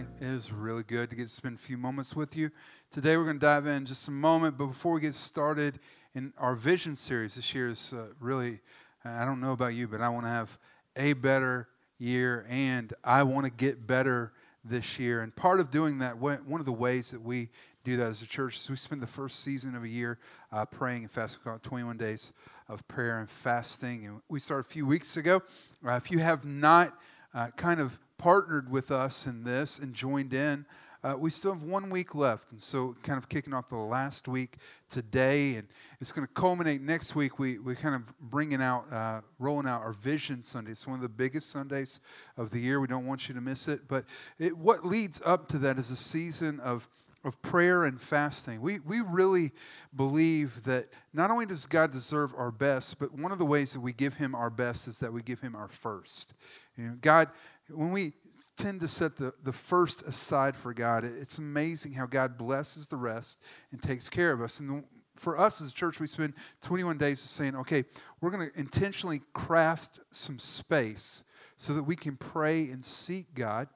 Welcome. It is really good to get to spend a few moments with you. Today we're going to dive in just a moment, but before we get started in our vision series, this year is uh, really, I don't know about you, but I want to have a better year and I want to get better this year. And part of doing that, one of the ways that we do that as a church is we spend the first season of a year uh, praying and fasting, called 21 days of prayer and fasting. And we started a few weeks ago. Uh, if you have not uh, kind of partnered with us in this and joined in, uh, we still have one week left. And so, kind of kicking off the last week today, and it's going to culminate next week. We, we kind of bringing out, uh, rolling out our Vision Sunday. It's one of the biggest Sundays of the year. We don't want you to miss it. But it, what leads up to that is a season of of prayer and fasting. We, we really believe that not only does God deserve our best, but one of the ways that we give him our best is that we give him our first. You know, God, when we tend to set the, the first aside for God, it's amazing how God blesses the rest and takes care of us. And for us as a church, we spend 21 days saying, okay, we're going to intentionally craft some space so that we can pray and seek God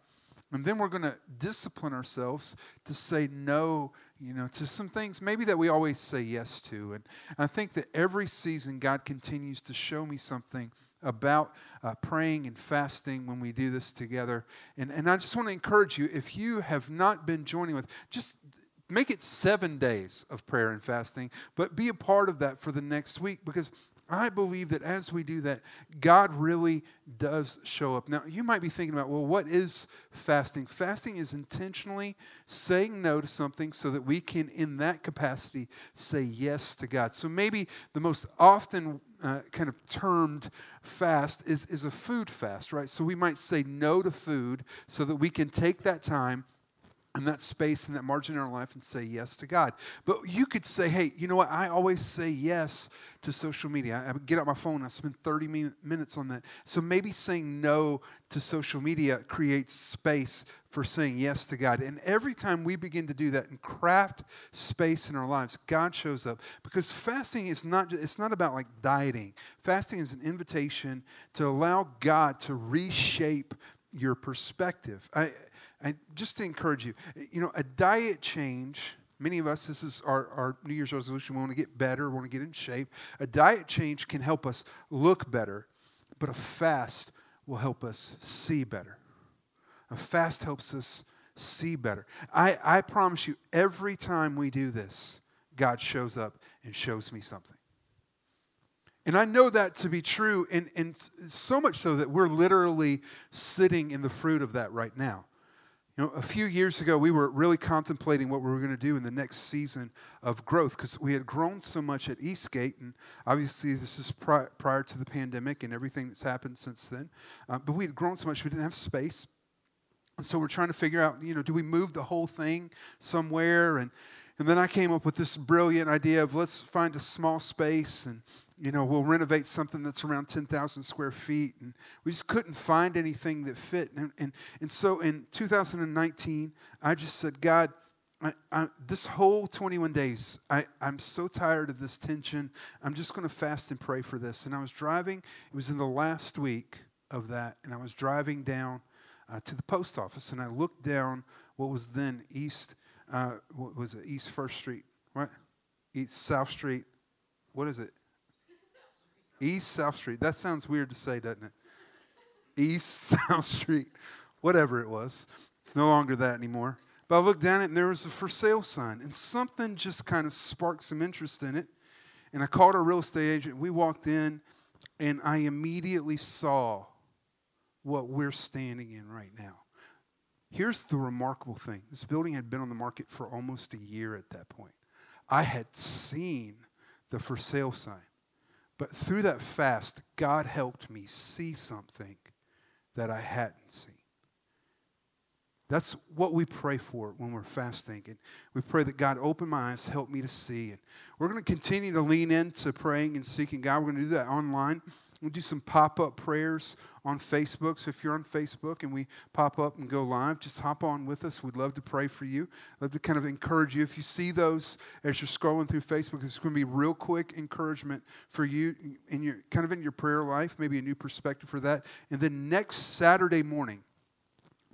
and then we're going to discipline ourselves to say no, you know, to some things maybe that we always say yes to. And I think that every season God continues to show me something about uh, praying and fasting when we do this together. And, and I just want to encourage you if you have not been joining with, just make it seven days of prayer and fasting, but be a part of that for the next week because I believe that as we do that, God really does show up. Now, you might be thinking about, well, what is fasting? Fasting is intentionally saying no to something so that we can, in that capacity, say yes to God. So maybe the most often uh, kind of termed fast is, is a food fast, right? So we might say no to food so that we can take that time and that space and that margin in our life and say yes to God. But you could say, hey, you know what? I always say yes to social media. I get out my phone, I spend 30 minutes on that. So maybe saying no to social media creates space for saying yes to God. And every time we begin to do that and craft space in our lives, God shows up. Because fasting is not, it's not about like dieting. Fasting is an invitation to allow God to reshape your perspective. I, and just to encourage you, you know, a diet change, many of us, this is our, our New Year's resolution, we want to get better, we want to get in shape. A diet change can help us look better, but a fast will help us see better. A fast helps us see better. I, I promise you, every time we do this, God shows up and shows me something. And I know that to be true, and, and so much so that we're literally sitting in the fruit of that right now. You know, a few years ago, we were really contemplating what we were going to do in the next season of growth because we had grown so much at Eastgate, and obviously this is pri- prior to the pandemic and everything that's happened since then. Uh, but we had grown so much we didn't have space, and so we're trying to figure out, you know, do we move the whole thing somewhere? And and then I came up with this brilliant idea of let's find a small space and you know, we'll renovate something that's around 10,000 square feet. And we just couldn't find anything that fit. And, and, and so in 2019, I just said, God, I, I, this whole 21 days, I, I'm so tired of this tension. I'm just going to fast and pray for this. And I was driving, it was in the last week of that, and I was driving down uh, to the post office, and I looked down what was then East, uh, what was it, East First Street, right? East South Street. What is it? East South Street. That sounds weird to say, doesn't it? East South Street, whatever it was. It's no longer that anymore. But I looked down at it and there was a for sale sign, and something just kind of sparked some interest in it. And I called our real estate agent. We walked in, and I immediately saw what we're standing in right now. Here's the remarkable thing this building had been on the market for almost a year at that point. I had seen the for sale sign. But through that fast, God helped me see something that I hadn't seen. That's what we pray for when we're fasting. And we pray that God open my eyes, help me to see. And we're going to continue to lean into praying and seeking God. We're going to do that online. We'll do some pop up prayers on Facebook. So if you're on Facebook and we pop up and go live, just hop on with us. We'd love to pray for you. Love to kind of encourage you. If you see those as you're scrolling through Facebook, it's going to be real quick encouragement for you in your kind of in your prayer life, maybe a new perspective for that. And then next Saturday morning,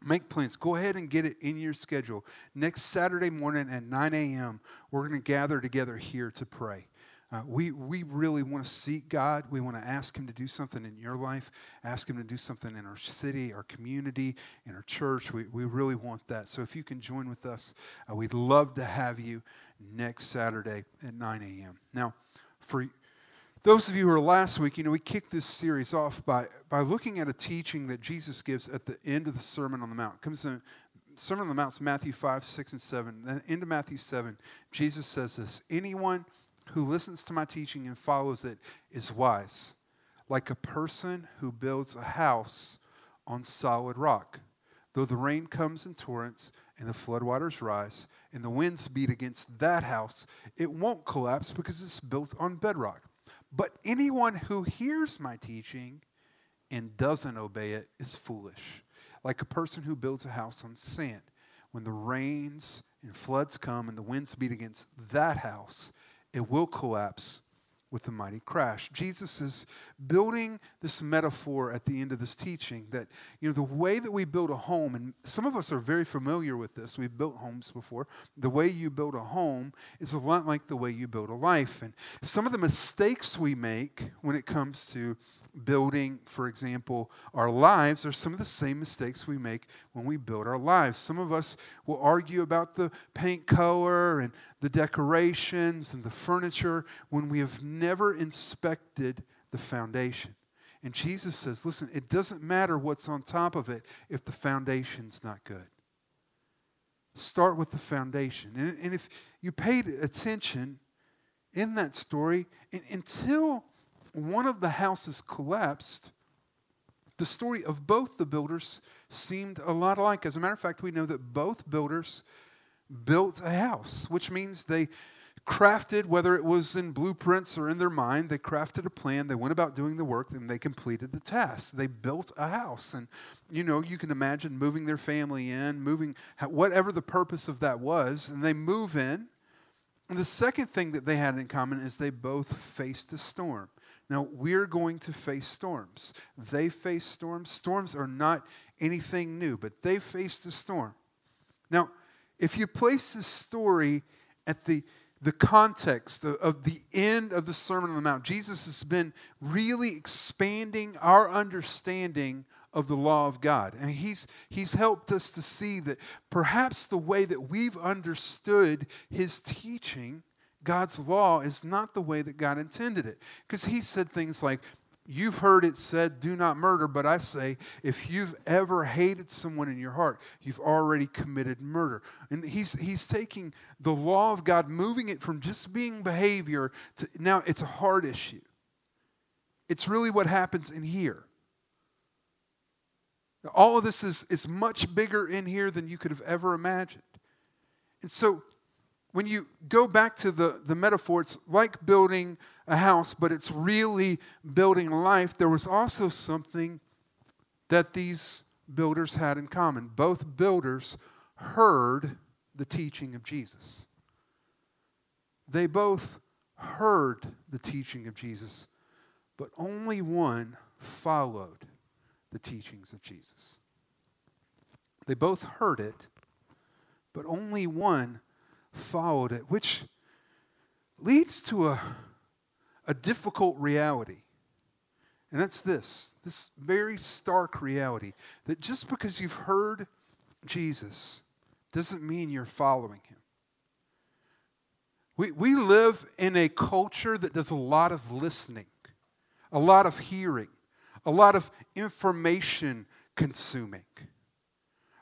make plans. Go ahead and get it in your schedule. Next Saturday morning at 9 a.m., we're going to gather together here to pray. Uh, we, we really want to seek God. We want to ask Him to do something in your life, ask Him to do something in our city, our community, in our church. We, we really want that. So if you can join with us, uh, we'd love to have you next Saturday at 9 a.m. Now, for those of you who are last week, you know, we kicked this series off by, by looking at a teaching that Jesus gives at the end of the Sermon on the Mount. It comes in Sermon on the Mount, Matthew 5, 6, and 7. Then into Matthew 7, Jesus says this Anyone who listens to my teaching and follows it is wise, like a person who builds a house on solid rock. Though the rain comes in torrents and the floodwaters rise and the winds beat against that house, it won't collapse because it's built on bedrock. But anyone who hears my teaching and doesn't obey it is foolish, like a person who builds a house on sand. When the rains and floods come and the winds beat against that house, it will collapse with a mighty crash. Jesus is building this metaphor at the end of this teaching that, you know, the way that we build a home, and some of us are very familiar with this, we've built homes before. The way you build a home is a lot like the way you build a life. And some of the mistakes we make when it comes to building, for example, our lives are some of the same mistakes we make when we build our lives. Some of us will argue about the paint color and the decorations and the furniture when we have never inspected the foundation. And Jesus says, listen, it doesn't matter what's on top of it if the foundation's not good. Start with the foundation. And, and if you paid attention in that story, until one of the houses collapsed, the story of both the builders seemed a lot alike. As a matter of fact, we know that both builders built a house, which means they crafted, whether it was in blueprints or in their mind, they crafted a plan, they went about doing the work, and they completed the task. They built a house. And, you know, you can imagine moving their family in, moving, whatever the purpose of that was, and they move in. And the second thing that they had in common is they both faced a storm. Now, we're going to face storms. They face storms. Storms are not anything new, but they faced a storm. Now, if you place this story at the, the context of, the end of the Sermon on the Mount, Jesus has been really expanding our understanding of the law of God. And he's, he's helped us to see that perhaps the way that we've understood his teaching God's law is not the way that God intended it. Because he said things like, You've heard it said, do not murder, but I say, if you've ever hated someone in your heart, you've already committed murder. And he's, he's taking the law of God, moving it from just being behavior to now it's a heart issue. It's really what happens in here. All of this is, is much bigger in here than you could have ever imagined. And so when you go back to the, the metaphor, it's like building a house, but it's really building life. There was also something that these builders had in common. Both builders heard the teaching of Jesus. They both heard the teaching of Jesus, but only one followed the teachings of Jesus. They both heard it, but only one followed it, which leads to a, a difficult reality. And that's this this very stark reality that just because you've heard Jesus doesn't mean you're following him. We, we live in a culture that does a lot of listening, a lot of hearing, a lot of information consuming.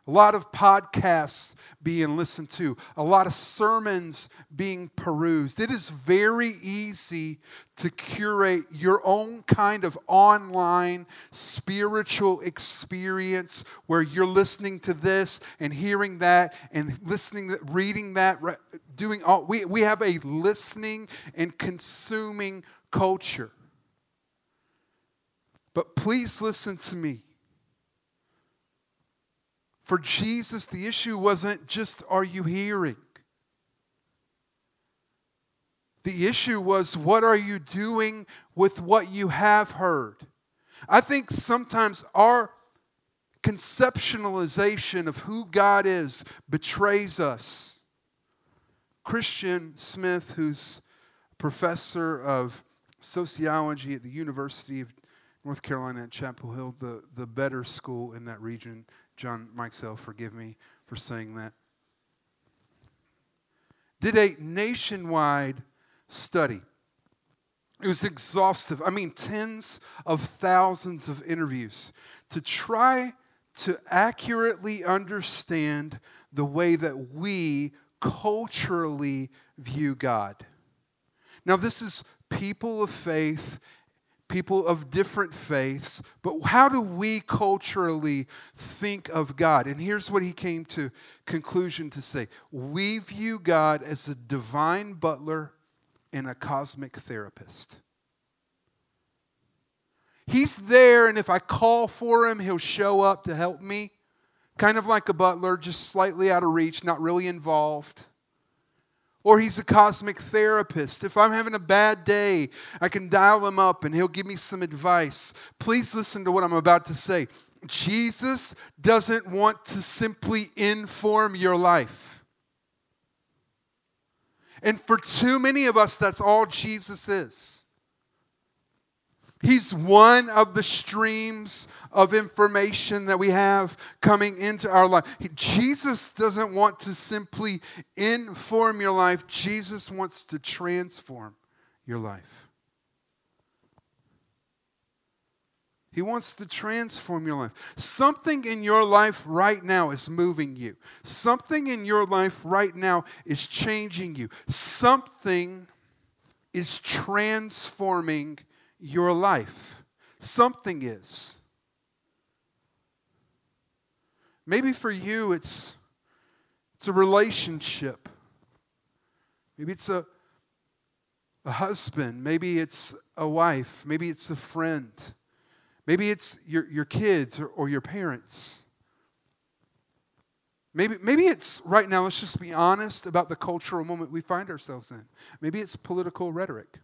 A lot of podcasts being listened to, a lot of sermons being perused. It is very easy to curate your own kind of online spiritual experience where you're listening to this and hearing that and listening, reading that, doing all. We, we have a listening and consuming culture. But please listen to me. For Jesus, the issue wasn't just are you hearing? The issue was what are you doing with what you have heard? I think sometimes our conceptualization of who God is betrays us. Christian Smith, who's professor of sociology at the University of North Carolina at Chapel Hill, the, the better school in that region, John Mikesell, forgive me for saying that, did a nationwide study. It was exhaustive. I mean, tens of thousands of interviews to try to accurately understand the way that we culturally view God. Now, this is people of faith people of different faiths, but how do we culturally think of God? And here's what he came to conclusion to say. We view God as a divine butler and a cosmic therapist. He's there, and if I call for him, he'll show up to help me. Kind of like a butler, just slightly out of reach, not really involved. Or he's a cosmic therapist. If I'm having a bad day, I can dial him up and he'll give me some advice. Please listen to what I'm about to say. Jesus doesn't want to simply inform your life. And for too many of us, that's all Jesus is. He's one of the streams of information that we have coming into our life. Jesus doesn't want to simply inform your life, Jesus wants to transform your life. He wants to transform your life. Something in your life right now is moving you. Something in your life right now is changing you. Something is transforming your life. Something is. Maybe for you it's it's a relationship. Maybe it's a a husband, maybe it's a wife, maybe it's a friend. Maybe it's your, your kids or, or your parents. Maybe, maybe it's right now, let's just be honest about the cultural moment we find ourselves in. Maybe it's political rhetoric.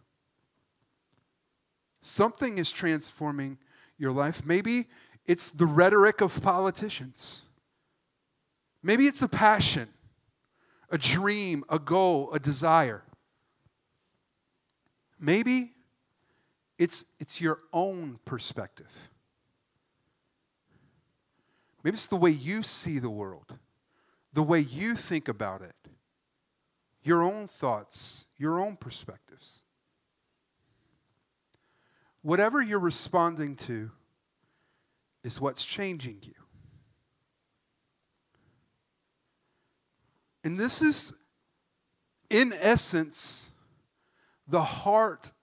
Something is transforming your life. Maybe it's the rhetoric of politicians. Maybe it's a passion, a dream, a goal, a desire. Maybe it's, it's your own perspective. Maybe it's the way you see the world, the way you think about it, your own thoughts, your own perspectives. Whatever you're responding to is what's changing you. And this is, in essence, the heart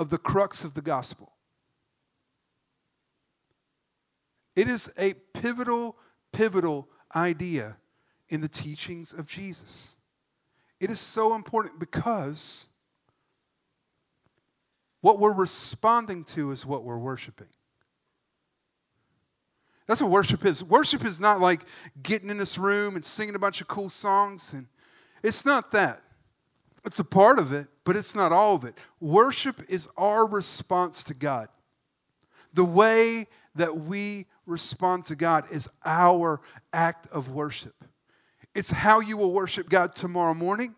of the crux of the gospel. It is a pivotal, pivotal idea in the teachings of Jesus. It is so important because what we're responding to is what we're worshiping. That's what worship is. Worship is not like getting in this room and singing a bunch of cool songs and it's not that. It's a part of it, but it's not all of it. Worship is our response to God. The way that we respond to God is our act of worship. It's how you will worship God tomorrow morning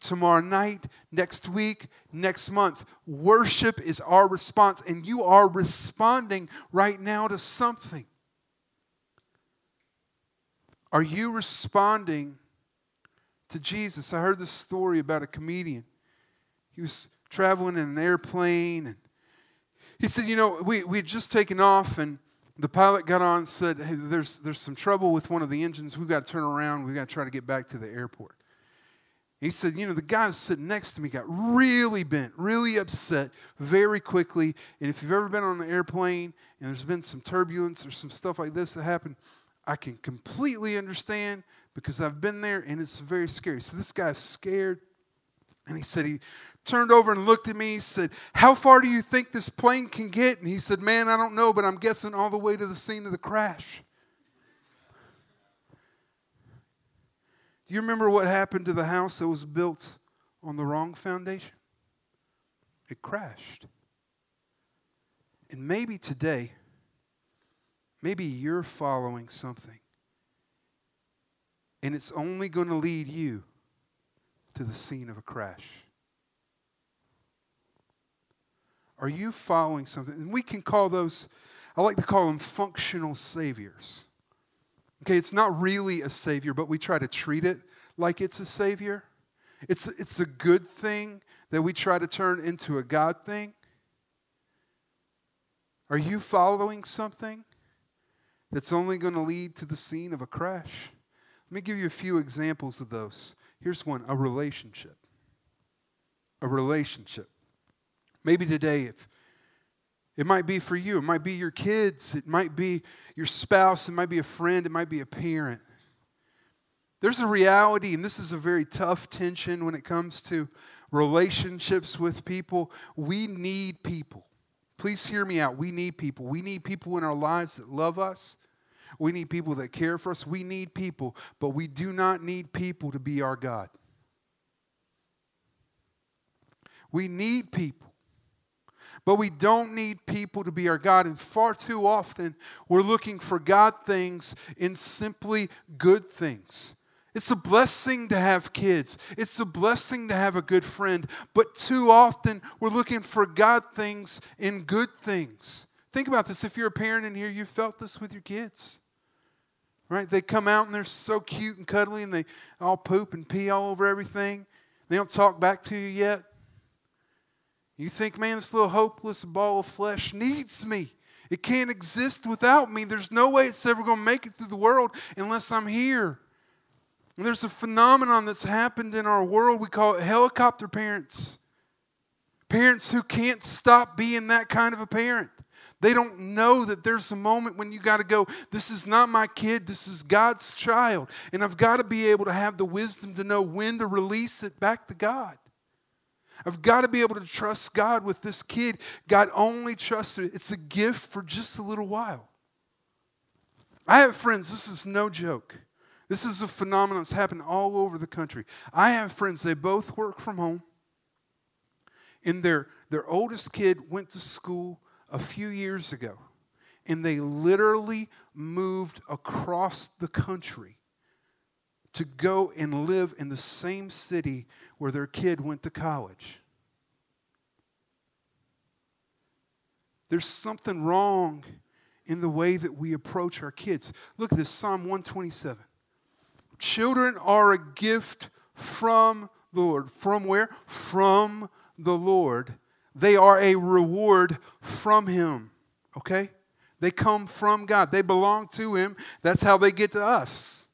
tomorrow night, next week, next month. Worship is our response, and you are responding right now to something. Are you responding to Jesus? I heard this story about a comedian. He was traveling in an airplane, and he said, You know, we, we had just taken off, and the pilot got on and said, Hey, there's, there's some trouble with one of the engines. We've got to turn around. We've got to try to get back to the airport. He said, You know, the guy sitting next to me got really bent, really upset very quickly. And if you've ever been on an airplane and there's been some turbulence or some stuff like this that happened, I can completely understand because I've been there and it's very scary. So this guy's scared. And he said, He turned over and looked at me. He said, How far do you think this plane can get? And he said, Man, I don't know, but I'm guessing all the way to the scene of the crash. Do you remember what happened to the house that was built on the wrong foundation? It crashed. And maybe today, maybe you're following something, and it's only going to lead you to the scene of a crash. Are you following something? And we can call those, I like to call them functional saviors. Okay, it's not really a savior, but we try to treat it like it's a savior. It's, it's a good thing that we try to turn into a God thing. Are you following something that's only going to lead to the scene of a crash? Let me give you a few examples of those. Here's one a relationship. A relationship. Maybe today, if it might be for you, it might be your kids, it might be your spouse, it might be a friend, it might be a parent. There's a reality, and this is a very tough tension when it comes to relationships with people. We need people. Please hear me out. We need people. We need people in our lives that love us. We need people that care for us. We need people, but we do not need people to be our God. We need people. But we don't need people to be our God. And far too often, we're looking for God things in simply good things. It's a blessing to have kids. It's a blessing to have a good friend. But too often, we're looking for God things in good things. Think about this. If you're a parent in here, you felt this with your kids. Right? They come out and they're so cute and cuddly and they all poop and pee all over everything. They don't talk back to you yet. You think, man, this little hopeless ball of flesh needs me. It can't exist without me. There's no way it's ever going to make it through the world unless I'm here. And there's a phenomenon that's happened in our world. We call it helicopter parents. Parents who can't stop being that kind of a parent. They don't know that there's a moment when you got to go, this is not my kid, this is God's child. And I've got to be able to have the wisdom to know when to release it back to God. I've got to be able to trust God with this kid. God only trusted it. It's a gift for just a little while. I have friends, this is no joke. This is a phenomenon that's happened all over the country. I have friends, they both work from home. And their, their oldest kid went to school a few years ago. And they literally moved across the country to go and live in the same city where their kid went to college. There's something wrong in the way that we approach our kids. Look at this Psalm 127. Children are a gift from the Lord. From where? From the Lord. They are a reward from Him. Okay? They come from God, they belong to Him. That's how they get to us.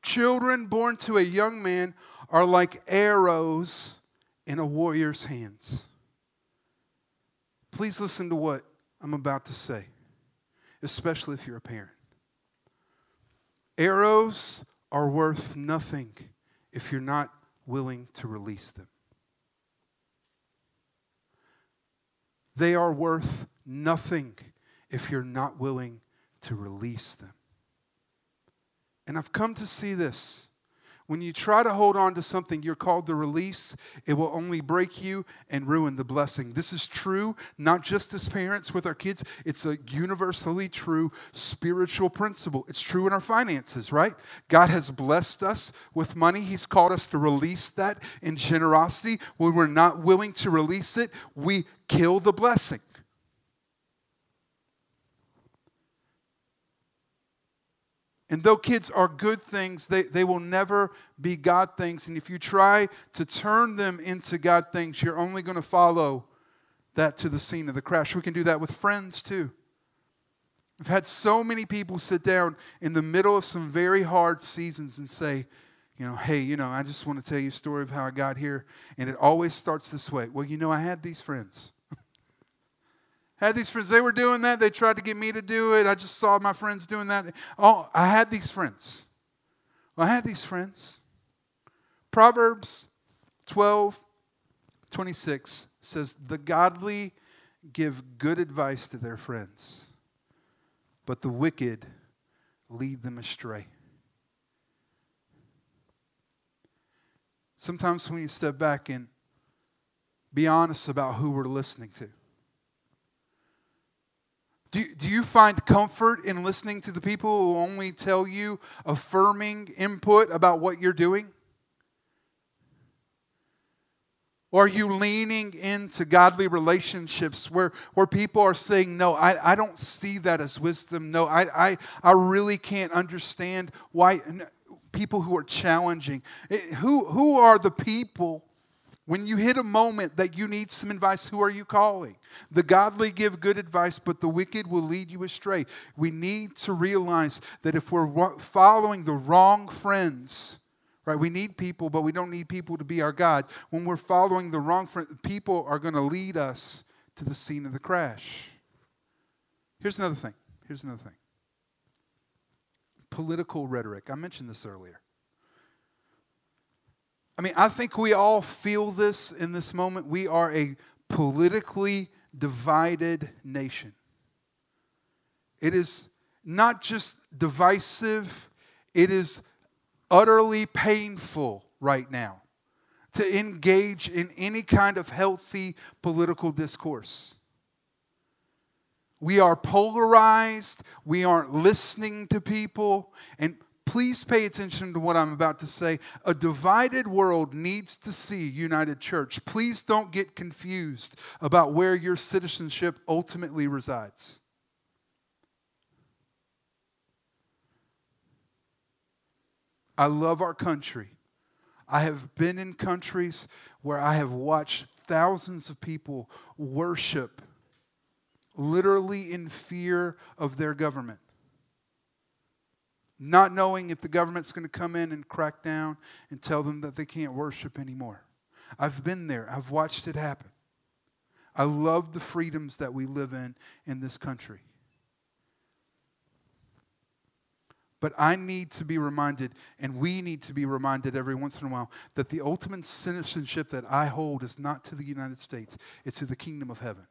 Children born to a young man are like arrows in a warrior's hands. Please listen to what I'm about to say, especially if you're a parent. Arrows are worth nothing if you're not willing to release them. They are worth nothing if you're not willing to release them. And I've come to see this. When you try to hold on to something you're called to release, it will only break you and ruin the blessing. This is true, not just as parents with our kids, it's a universally true spiritual principle. It's true in our finances, right? God has blessed us with money. He's called us to release that in generosity. When we're not willing to release it, we kill the blessing. And though kids are good things, they, they will never be God things. And if you try to turn them into God things, you're only going to follow that to the scene of the crash. We can do that with friends too. I've had so many people sit down in the middle of some very hard seasons and say, you know, hey, you know, I just want to tell you a story of how I got here. And it always starts this way. Well, you know, I had these friends. Had these friends. They were doing that. They tried to get me to do it. I just saw my friends doing that. Oh, I had these friends. Well, I had these friends. Proverbs 12, 26 says, The godly give good advice to their friends, but the wicked lead them astray. Sometimes when you step back and be honest about who we're listening to. Do, do you find comfort in listening to the people who only tell you affirming input about what you're doing? Or are you leaning into godly relationships where, where people are saying, No, I, I don't see that as wisdom. No, I, I, I really can't understand why people who are challenging. Eh, who, who are the people when you hit a moment that you need some advice? Who are you calling? The godly give good advice, but the wicked will lead you astray. We need to realize that if we're following the wrong friends, right? We need people, but we don't need people to be our God. When we're following the wrong friends, people are going to lead us to the scene of the crash. Here's another thing. Here's another thing political rhetoric. I mentioned this earlier. I mean, I think we all feel this in this moment. We are a politically divided nation. It is not just divisive, it is utterly painful right now to engage in any kind of healthy political discourse. We are polarized. We aren't listening to people. And please pay attention to what I'm about to say. A divided world needs to see United Church. Please don't get confused about where your citizenship ultimately resides. I love our country. I have been in countries where I have watched thousands of people worship literally in fear of their government. Not knowing if the government's going to come in and crack down and tell them that they can't worship anymore. I've been there, I've watched it happen. I love the freedoms that we live in in this country. But I need to be reminded, and we need to be reminded every once in a while, that the ultimate citizenship that I hold is not to the United States, it's to the kingdom of heaven.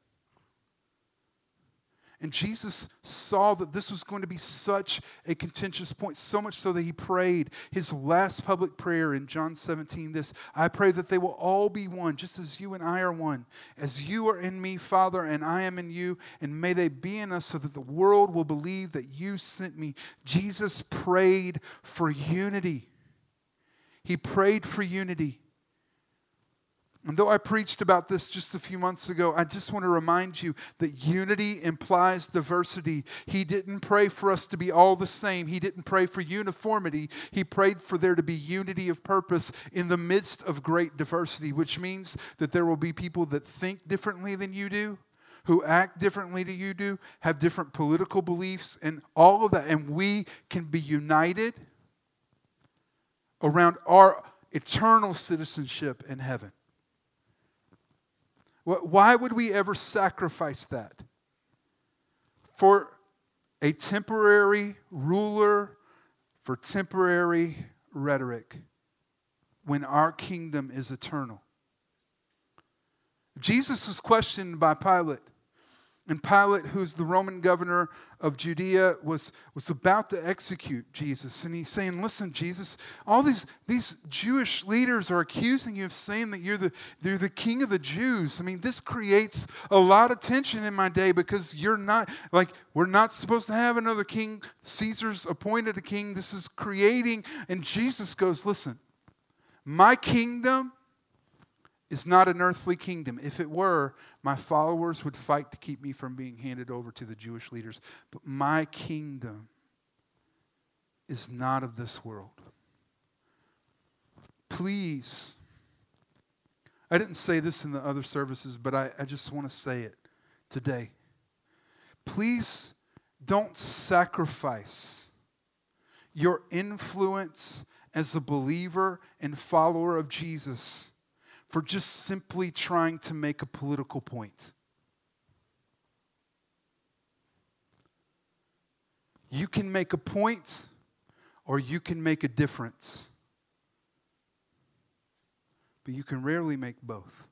And Jesus saw that this was going to be such a contentious point, so much so that he prayed his last public prayer in John 17 this I pray that they will all be one, just as you and I are one. As you are in me, Father, and I am in you, and may they be in us so that the world will believe that you sent me. Jesus prayed for unity. He prayed for unity. And though I preached about this just a few months ago, I just want to remind you that unity implies diversity. He didn't pray for us to be all the same, He didn't pray for uniformity. He prayed for there to be unity of purpose in the midst of great diversity, which means that there will be people that think differently than you do. Who act differently than you do, have different political beliefs, and all of that. And we can be united around our eternal citizenship in heaven. Why would we ever sacrifice that? For a temporary ruler, for temporary rhetoric, when our kingdom is eternal. Jesus was questioned by Pilate and Pilate, who's the Roman governor of Judea, was, was about to execute Jesus. And he's saying, Listen, Jesus, all these, these Jewish leaders are accusing you of saying that you're the, you're the king of the Jews. I mean, this creates a lot of tension in my day because you're not, like, we're not supposed to have another king. Caesar's appointed a king. This is creating. And Jesus goes, Listen, my kingdom is not an earthly kingdom. If it were, my followers would fight to keep me from being handed over to the Jewish leaders. But my kingdom is not of this world. Please, I didn't say this in the other services, but I, I just want to say it today. Please don't sacrifice your influence as a believer and follower of Jesus for just simply trying to make a political point. You can make a point or you can make a difference. But you can rarely make both.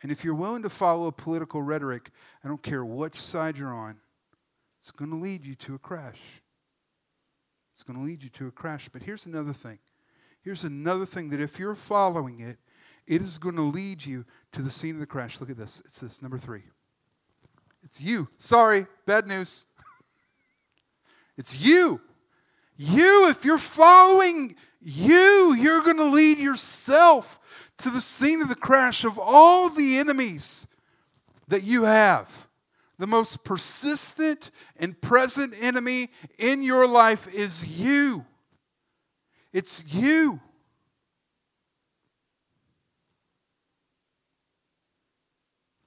And if you're willing to follow a political rhetoric, I don't care what side you're on, it's going to lead you to a crash. It's going to lead you to a crash. But here's another thing. Here's another thing that if you're following it, it is going to lead you to the scene of the crash. Look at this. It's this, number three. It's you. Sorry, bad news. it's you. You, if you're following you, you're going to lead yourself to the scene of the crash of all the enemies that you have. The most persistent and present enemy in your life is you. It's you.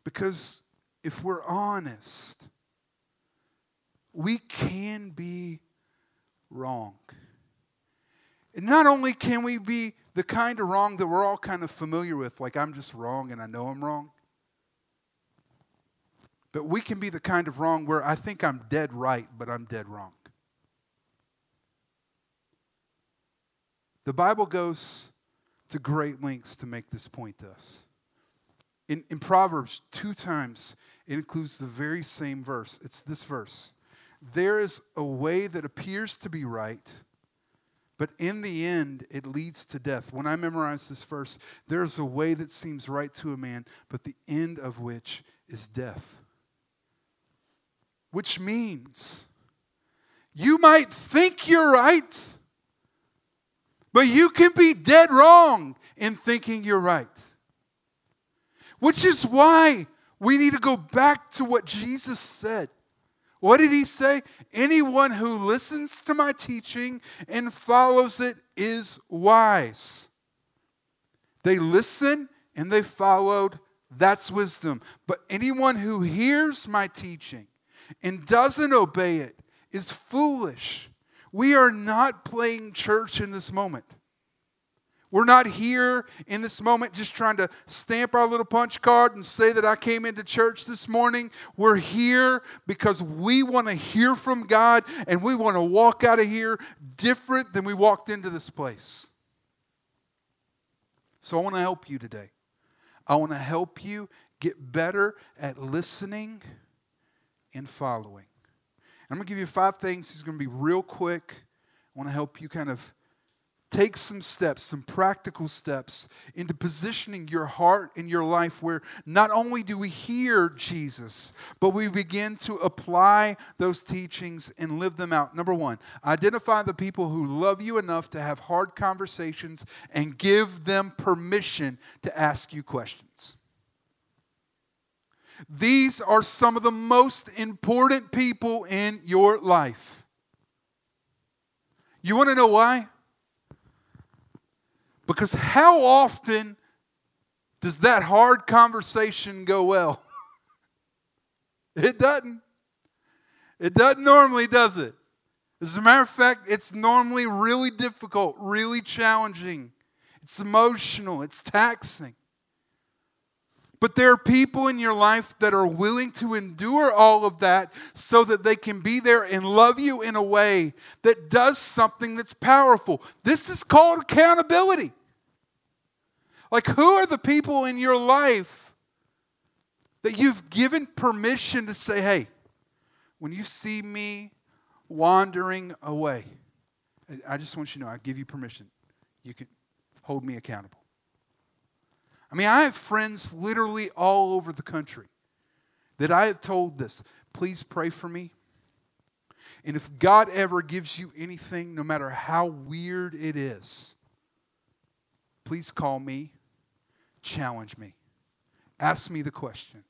Because if we're honest, we can be wrong. And not only can we be the kind of wrong that we're all kind of familiar with, like I'm just wrong and I know I'm wrong. But we can be the kind of wrong where I think I'm dead right, but I'm dead wrong. The Bible goes to great lengths to make this point to us. In, in Proverbs, two times, it includes the very same verse. It's this verse There is a way that appears to be right but in the end, it leads to death. When I memorize this verse, there's a way that seems right to a man, but the end of which is death. Which means you might think you're right, but you can be dead wrong in thinking you're right. Which is why we need to go back to what Jesus said. What did he say? Anyone who listens to my teaching and follows it is wise. They listen and they followed. That's wisdom. But anyone who hears my teaching and doesn't obey it is foolish. We are not playing church in this moment. We're not here in this moment just trying to stamp our little punch card and say that I came into church this morning. We're here because we want to hear from God and we want to walk out of here different than we walked into this place. So I want to help you today. I want to help you get better at listening and following. I'm going to give you five things. It's going to be real quick. I want to help you kind of take some steps, some practical steps into positioning your heart and your life where not only do we hear Jesus, but we begin to apply those teachings and live them out. Number one, identify the people who love you enough to have hard conversations and give them permission to ask you questions. These are some of the most important people in your life. You want to know why? Because how often does that hard conversation go well? it doesn't. It doesn't normally, does it? As a matter of fact, it's normally really difficult, really challenging. It's emotional, it's taxing. But there are people in your life that are willing to endure all of that so that they can be there and love you in a way that does something that's powerful. This is called accountability. Like, who are the people in your life that you've given permission to say, hey, when you see me wandering away, I just want you to know I give you permission. You can hold me accountable. I mean, I have friends literally all over the country that I have told this please pray for me. And if God ever gives you anything, no matter how weird it is, please call me challenge me. Ask me the question.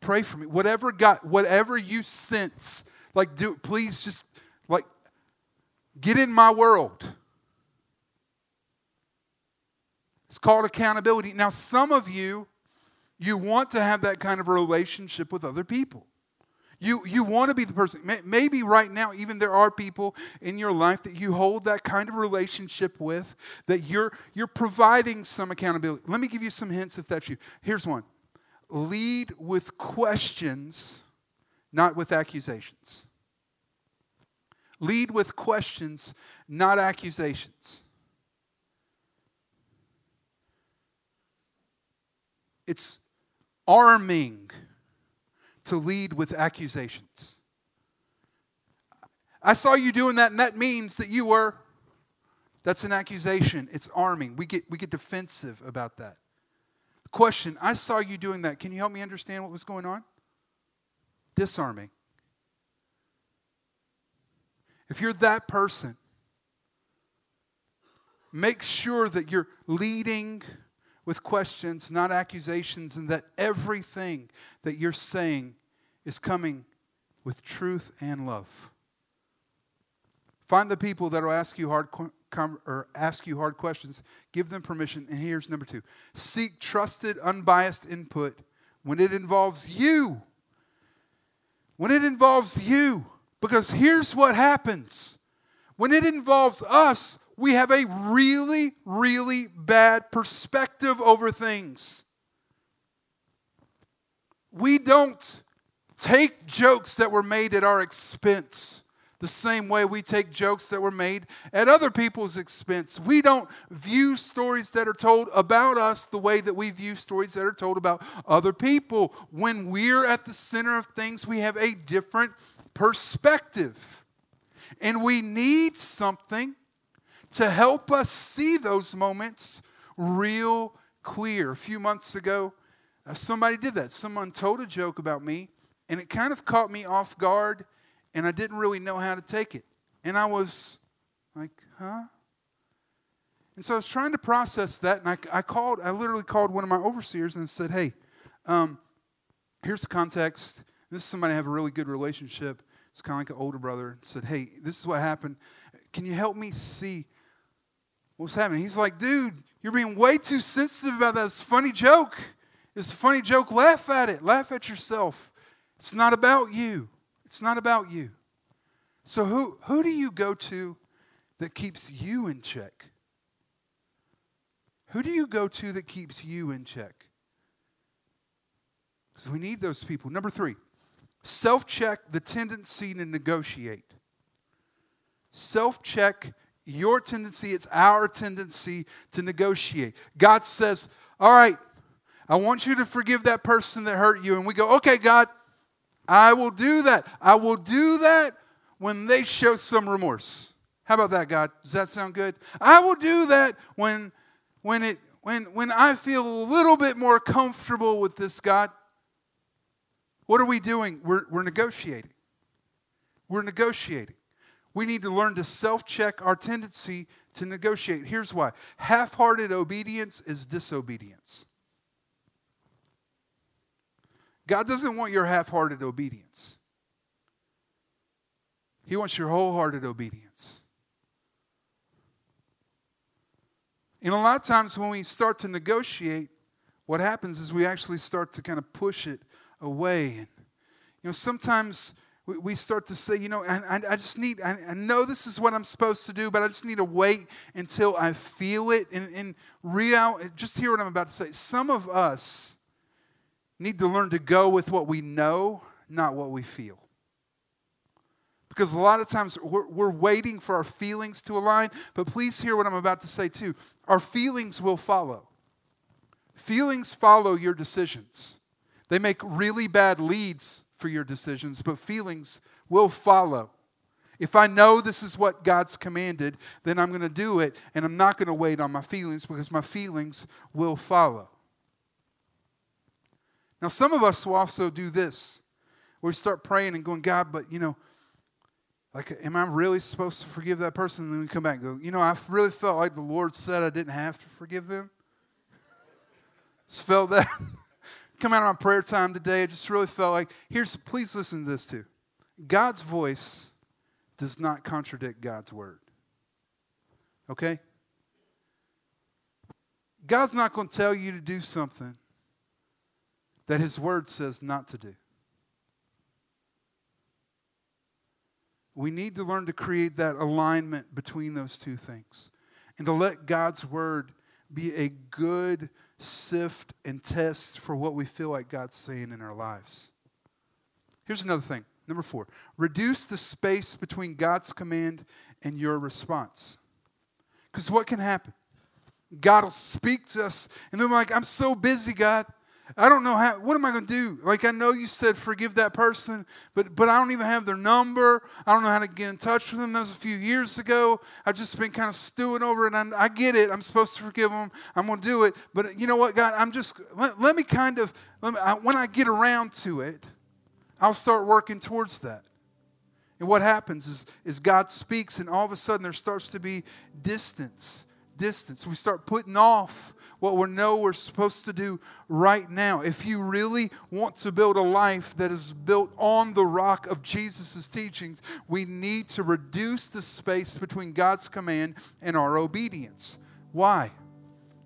Pray for me. Whatever God, whatever you sense, like do please just like get in my world. It's called accountability. Now, some of you, You want to have that kind of relationship with other people. You, you want to be the person. Maybe right now, even there are people in your life that you hold that kind of relationship with, that you're, you're providing some accountability. Let me give you some hints if that's you. Here's one lead with questions, not with accusations. Lead with questions, not accusations. It's arming to lead with accusations. I saw you doing that, and that means that you were. That's an accusation. It's arming. We get, we get defensive about that. Question I saw you doing that. Can you help me understand what was going on? Disarming. If you're that person, make sure that you're leading with questions, not accusations, and that everything that you're saying is coming with truth and love. Find the people that will ask you hard or ask you hard questions. Give them permission. And here's number two: seek trusted, unbiased input when it involves you. When it involves you, because here's what happens: when it involves us, we have a really, really bad perspective over things. We don't take jokes that were made at our expense the same way we take jokes that were made at other people's expense. We don't view stories that are told about us the way that we view stories that are told about other people. When we're at the center of things, we have a different perspective. And we need something to help us see those moments real clear. A few months ago, uh, somebody did that. Someone told a joke about me, and it kind of caught me off guard, and I didn't really know how to take it. And I was like, huh? And so I was trying to process that, and I, I called, I literally called one of my overseers and said, hey, um, here's the context. This is somebody I have a really good relationship. It's kind of like an older brother. Said, hey, this is what happened. Can you help me see what's happening? He's like, dude, you're being way too sensitive about that. It's a funny joke. It's a funny joke. Laugh at it. Laugh at yourself. It's not about you. It's not about you. So who who do you go to that keeps you in check? Who do you go to that keeps you in check? Because we need those people. Number three, self check the tendency to negotiate. Self check your tendency, it's our tendency to negotiate. God says, All right, I want you to forgive that person that hurt you. And we go, Okay, God, I will do that. I will do that when they show some remorse. How about that, God? Does that sound good? I will do that when, when, it, when, when I feel a little bit more comfortable with this, God. What are we doing? We're, we're negotiating. We're negotiating. We need to learn to self check our tendency to negotiate. Here's why half hearted obedience is disobedience. God doesn't want your half hearted obedience, He wants your wholehearted obedience. And a lot of times when we start to negotiate, what happens is we actually start to kind of push it away. And, you know, sometimes we start to say, you know, I, I just need, I, I, know this is what I'm supposed to do, but I just need to wait until I feel it. And, and real, just hear what I'm about to say. Some of us need to learn to go with what we know, not what we feel. Because a lot of times we're, we're waiting for our feelings to align, but please hear what I'm about to say too. Our feelings will follow. Feelings follow your decisions. They make really bad leads for your decisions, but feelings will follow. If I know this is what God's commanded, then I'm going to do it, and I'm not going to wait on my feelings because my feelings will follow. Now, some of us will also do this. We start praying and going, God, but you know, like, am I really supposed to forgive that person? And then we come back and go, you know, I really felt like the Lord said I didn't have to forgive them. Just felt that. Come out my prayer time today, I just really felt like, here's, please listen to this too. God's voice does not contradict God's word. Okay? God's not going to tell you to do something that His Word says not to do. We need to learn to create that alignment between those two things and to let God's Word be a good sift and test for what we feel like God's saying in our lives. Here's another thing. Number four, reduce the space between God's command and your response. Because what can happen? God will speak to us, and then we're like, I'm so busy, God. I don't know how, what am I going to do? Like, I know you said forgive that person, but, but I don't even have their number. I don't know how to get in touch with them. That was a few years ago. I've just been kind of stewing over it. And I, I get it. I'm supposed to forgive them. I'm going to do it. But you know what, God? I'm just, let, let me kind of, me, I, when I get around to it, I'll start working towards that. And what happens is, is God speaks, and all of a sudden there starts to be distance. Distance. We start putting off what we know we're supposed to do right now. If you really want to build a life that is built on the rock of Jesus' teachings, we need to reduce the space between God's command and our obedience. Why?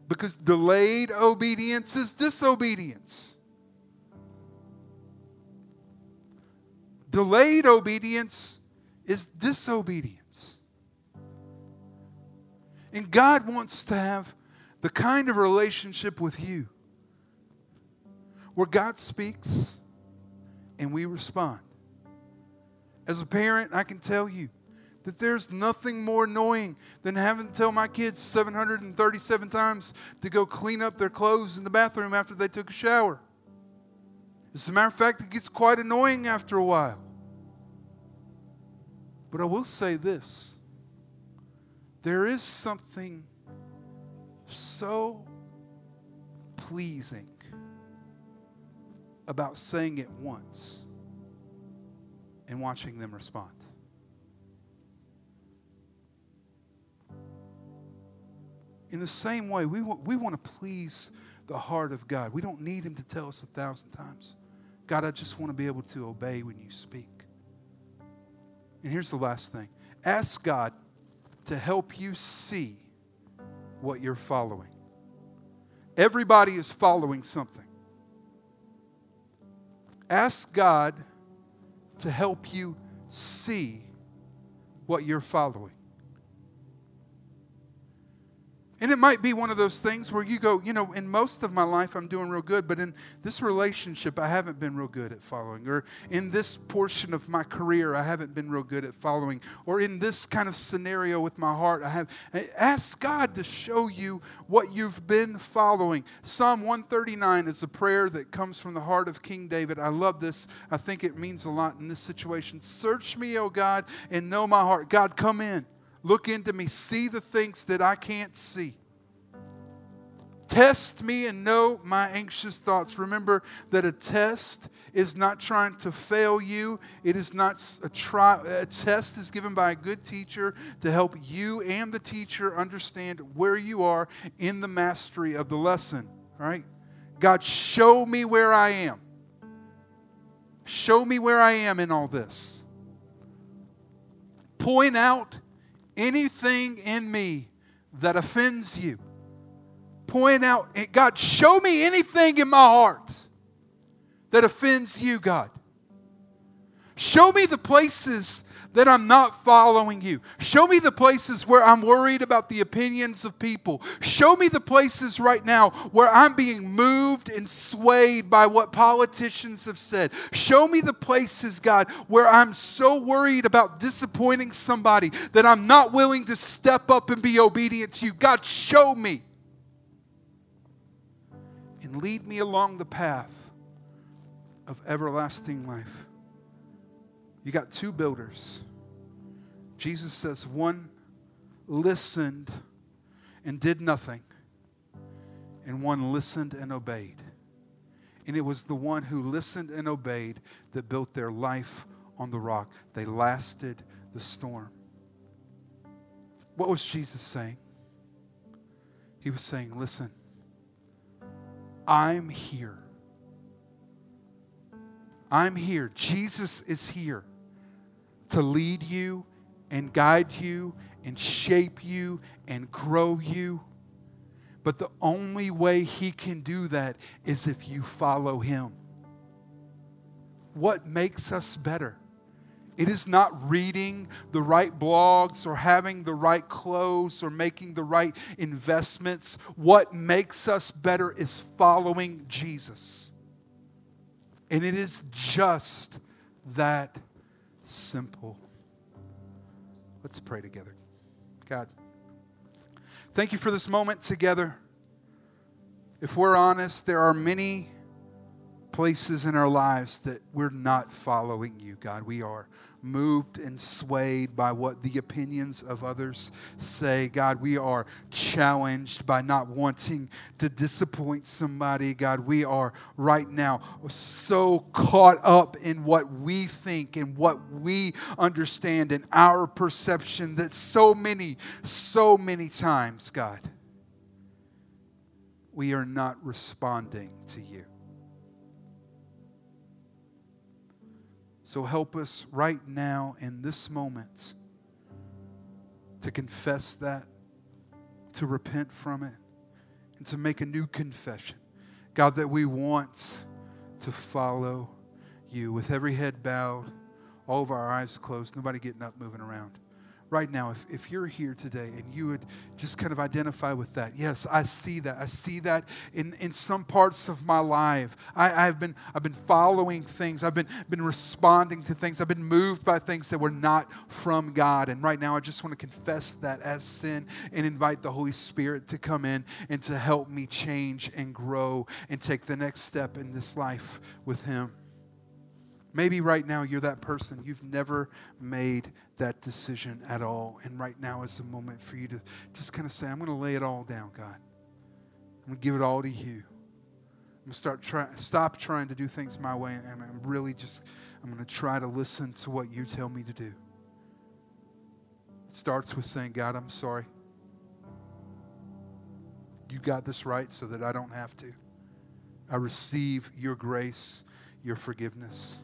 Because delayed obedience is disobedience. Delayed obedience is disobedience. And God wants to have the kind of relationship with you where God speaks and we respond. As a parent, I can tell you that there's nothing more annoying than having to tell my kids 737 times to go clean up their clothes in the bathroom after they took a shower. As a matter of fact, it gets quite annoying after a while. But I will say this there is something so pleasing about saying it once and watching them respond. In the same way, we, want, we want to please the heart of God. We don't need Him to tell us a thousand times. God, I just want to be able to obey when you speak. And here's the last thing ask God to help you see what you're following. Everybody is following something. Ask God to help you see what you're following. And it might be one of those things where you go, you know, in most of my life I'm doing real good, but in this relationship I haven't been real good at following. Or in this portion of my career I haven't been real good at following. Or in this kind of scenario with my heart I have. Ask God to show you what you've been following. Psalm 139 is a prayer that comes from the heart of King David. I love this. I think it means a lot in this situation. Search me, O God, and know my heart. God, come in. Look into me. See the things that I can't see. Test me and know my anxious thoughts. Remember that a test is not trying to fail you. It is not a try. A test is given by a good teacher to help you and the teacher understand where you are in the mastery of the lesson. Right? God, show me where I am. Show me where I am in all this. Point out anything in me that offends you. Point out, eh, God, show me anything in my heart that offends you, God. Show me the places that I'm not following you. Show me the places where I'm worried about the opinions of people. Show me the places right now where I'm being moved and swayed by what politicians have said. Show me the places, God, where I'm so worried about disappointing somebody that I'm not willing to step up and be obedient to you. God, show me. And lead me along the path of everlasting life. You got two builders. Jesus says one listened and did nothing, and one listened and obeyed. And it was the one who listened and obeyed that built their life on the rock. They lasted the storm. What was Jesus saying? He was saying, Listen, I'm here. I'm here. Jesus is here to lead you and guide you and shape you and grow you. But the only way He can do that is if you follow Him. What makes us better? It is not reading the right blogs or having the right clothes or making the right investments. What makes us better is following Jesus. And it is just that simple. Let's pray together. God, thank you for this moment together. If we're honest, there are many places in our lives that we're not following you, God. We are moved and swayed by what the opinions of others say. God, we are challenged by not wanting to disappoint somebody. God, we are right now so caught up in what we think and what we understand and our perception that so many, so many times, God, we are not responding to you. So help us right now in this moment to confess that, to repent from it, and to make a new confession. God, that we want to follow you with every head bowed, all of our eyes closed, nobody getting up, moving around right now, if, if you're here today and you would just kind of identify with that, yes, I see that. I see that in, in some parts of my life. I, I've, been, I've been following things, I've been, been responding to things, I've been moved by things that were not from God. And right now, I just want to confess that as sin and invite the Holy Spirit to come in and to help me change and grow and take the next step in this life with Him. Maybe right now you're that person. You've never made that decision at all. And right now is the moment for you to just kind of say, I'm going to lay it all down, God. I'm going to give it all to you. I'm going to start try, stop trying to do things my way. And I'm really just, I'm going to try to listen to what you tell me to do. It starts with saying, God, I'm sorry. You got this right so that I don't have to. I receive your grace, your forgiveness.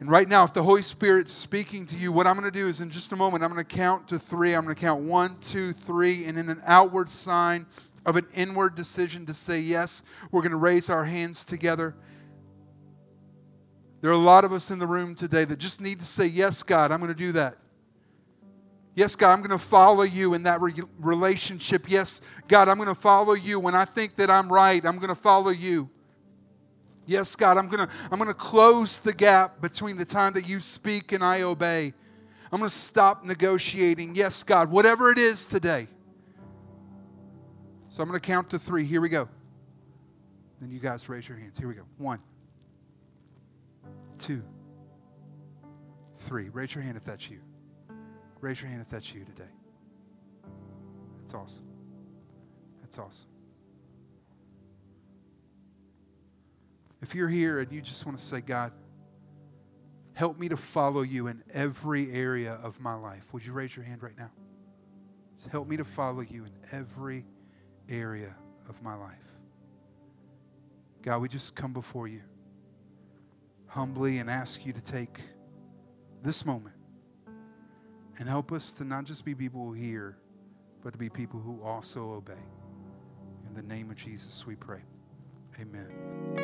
And right now, if the Holy Spirit's speaking to you, what I'm going to do is in just a moment, I'm going to count to three. I'm going to count one, two, three, and in an outward sign of an inward decision to say yes, we're going to raise our hands together. There are a lot of us in the room today that just need to say, Yes, God, I'm going to do that. Yes, God, I'm going to follow you in that re- relationship. Yes, God, I'm going to follow you. When I think that I'm right, I'm going to follow you. Yes, God, I'm going to I'm going to close the gap between the time that you speak and I obey. I'm going to stop negotiating. Yes, God, whatever it is today. So I'm going to count to three. Here we go. Then you guys raise your hands. Here we go. One, two, three. Raise your hand if that's you. Raise your hand if that's you today. That's awesome. That's awesome. If you're here and you just want to say, God, help me to follow you in every area of my life, would you raise your hand right now? Just help me to follow you in every area of my life. God, we just come before you humbly and ask you to take this moment and help us to not just be people who hear, but to be people who also obey. In the name of Jesus, we pray. Amen.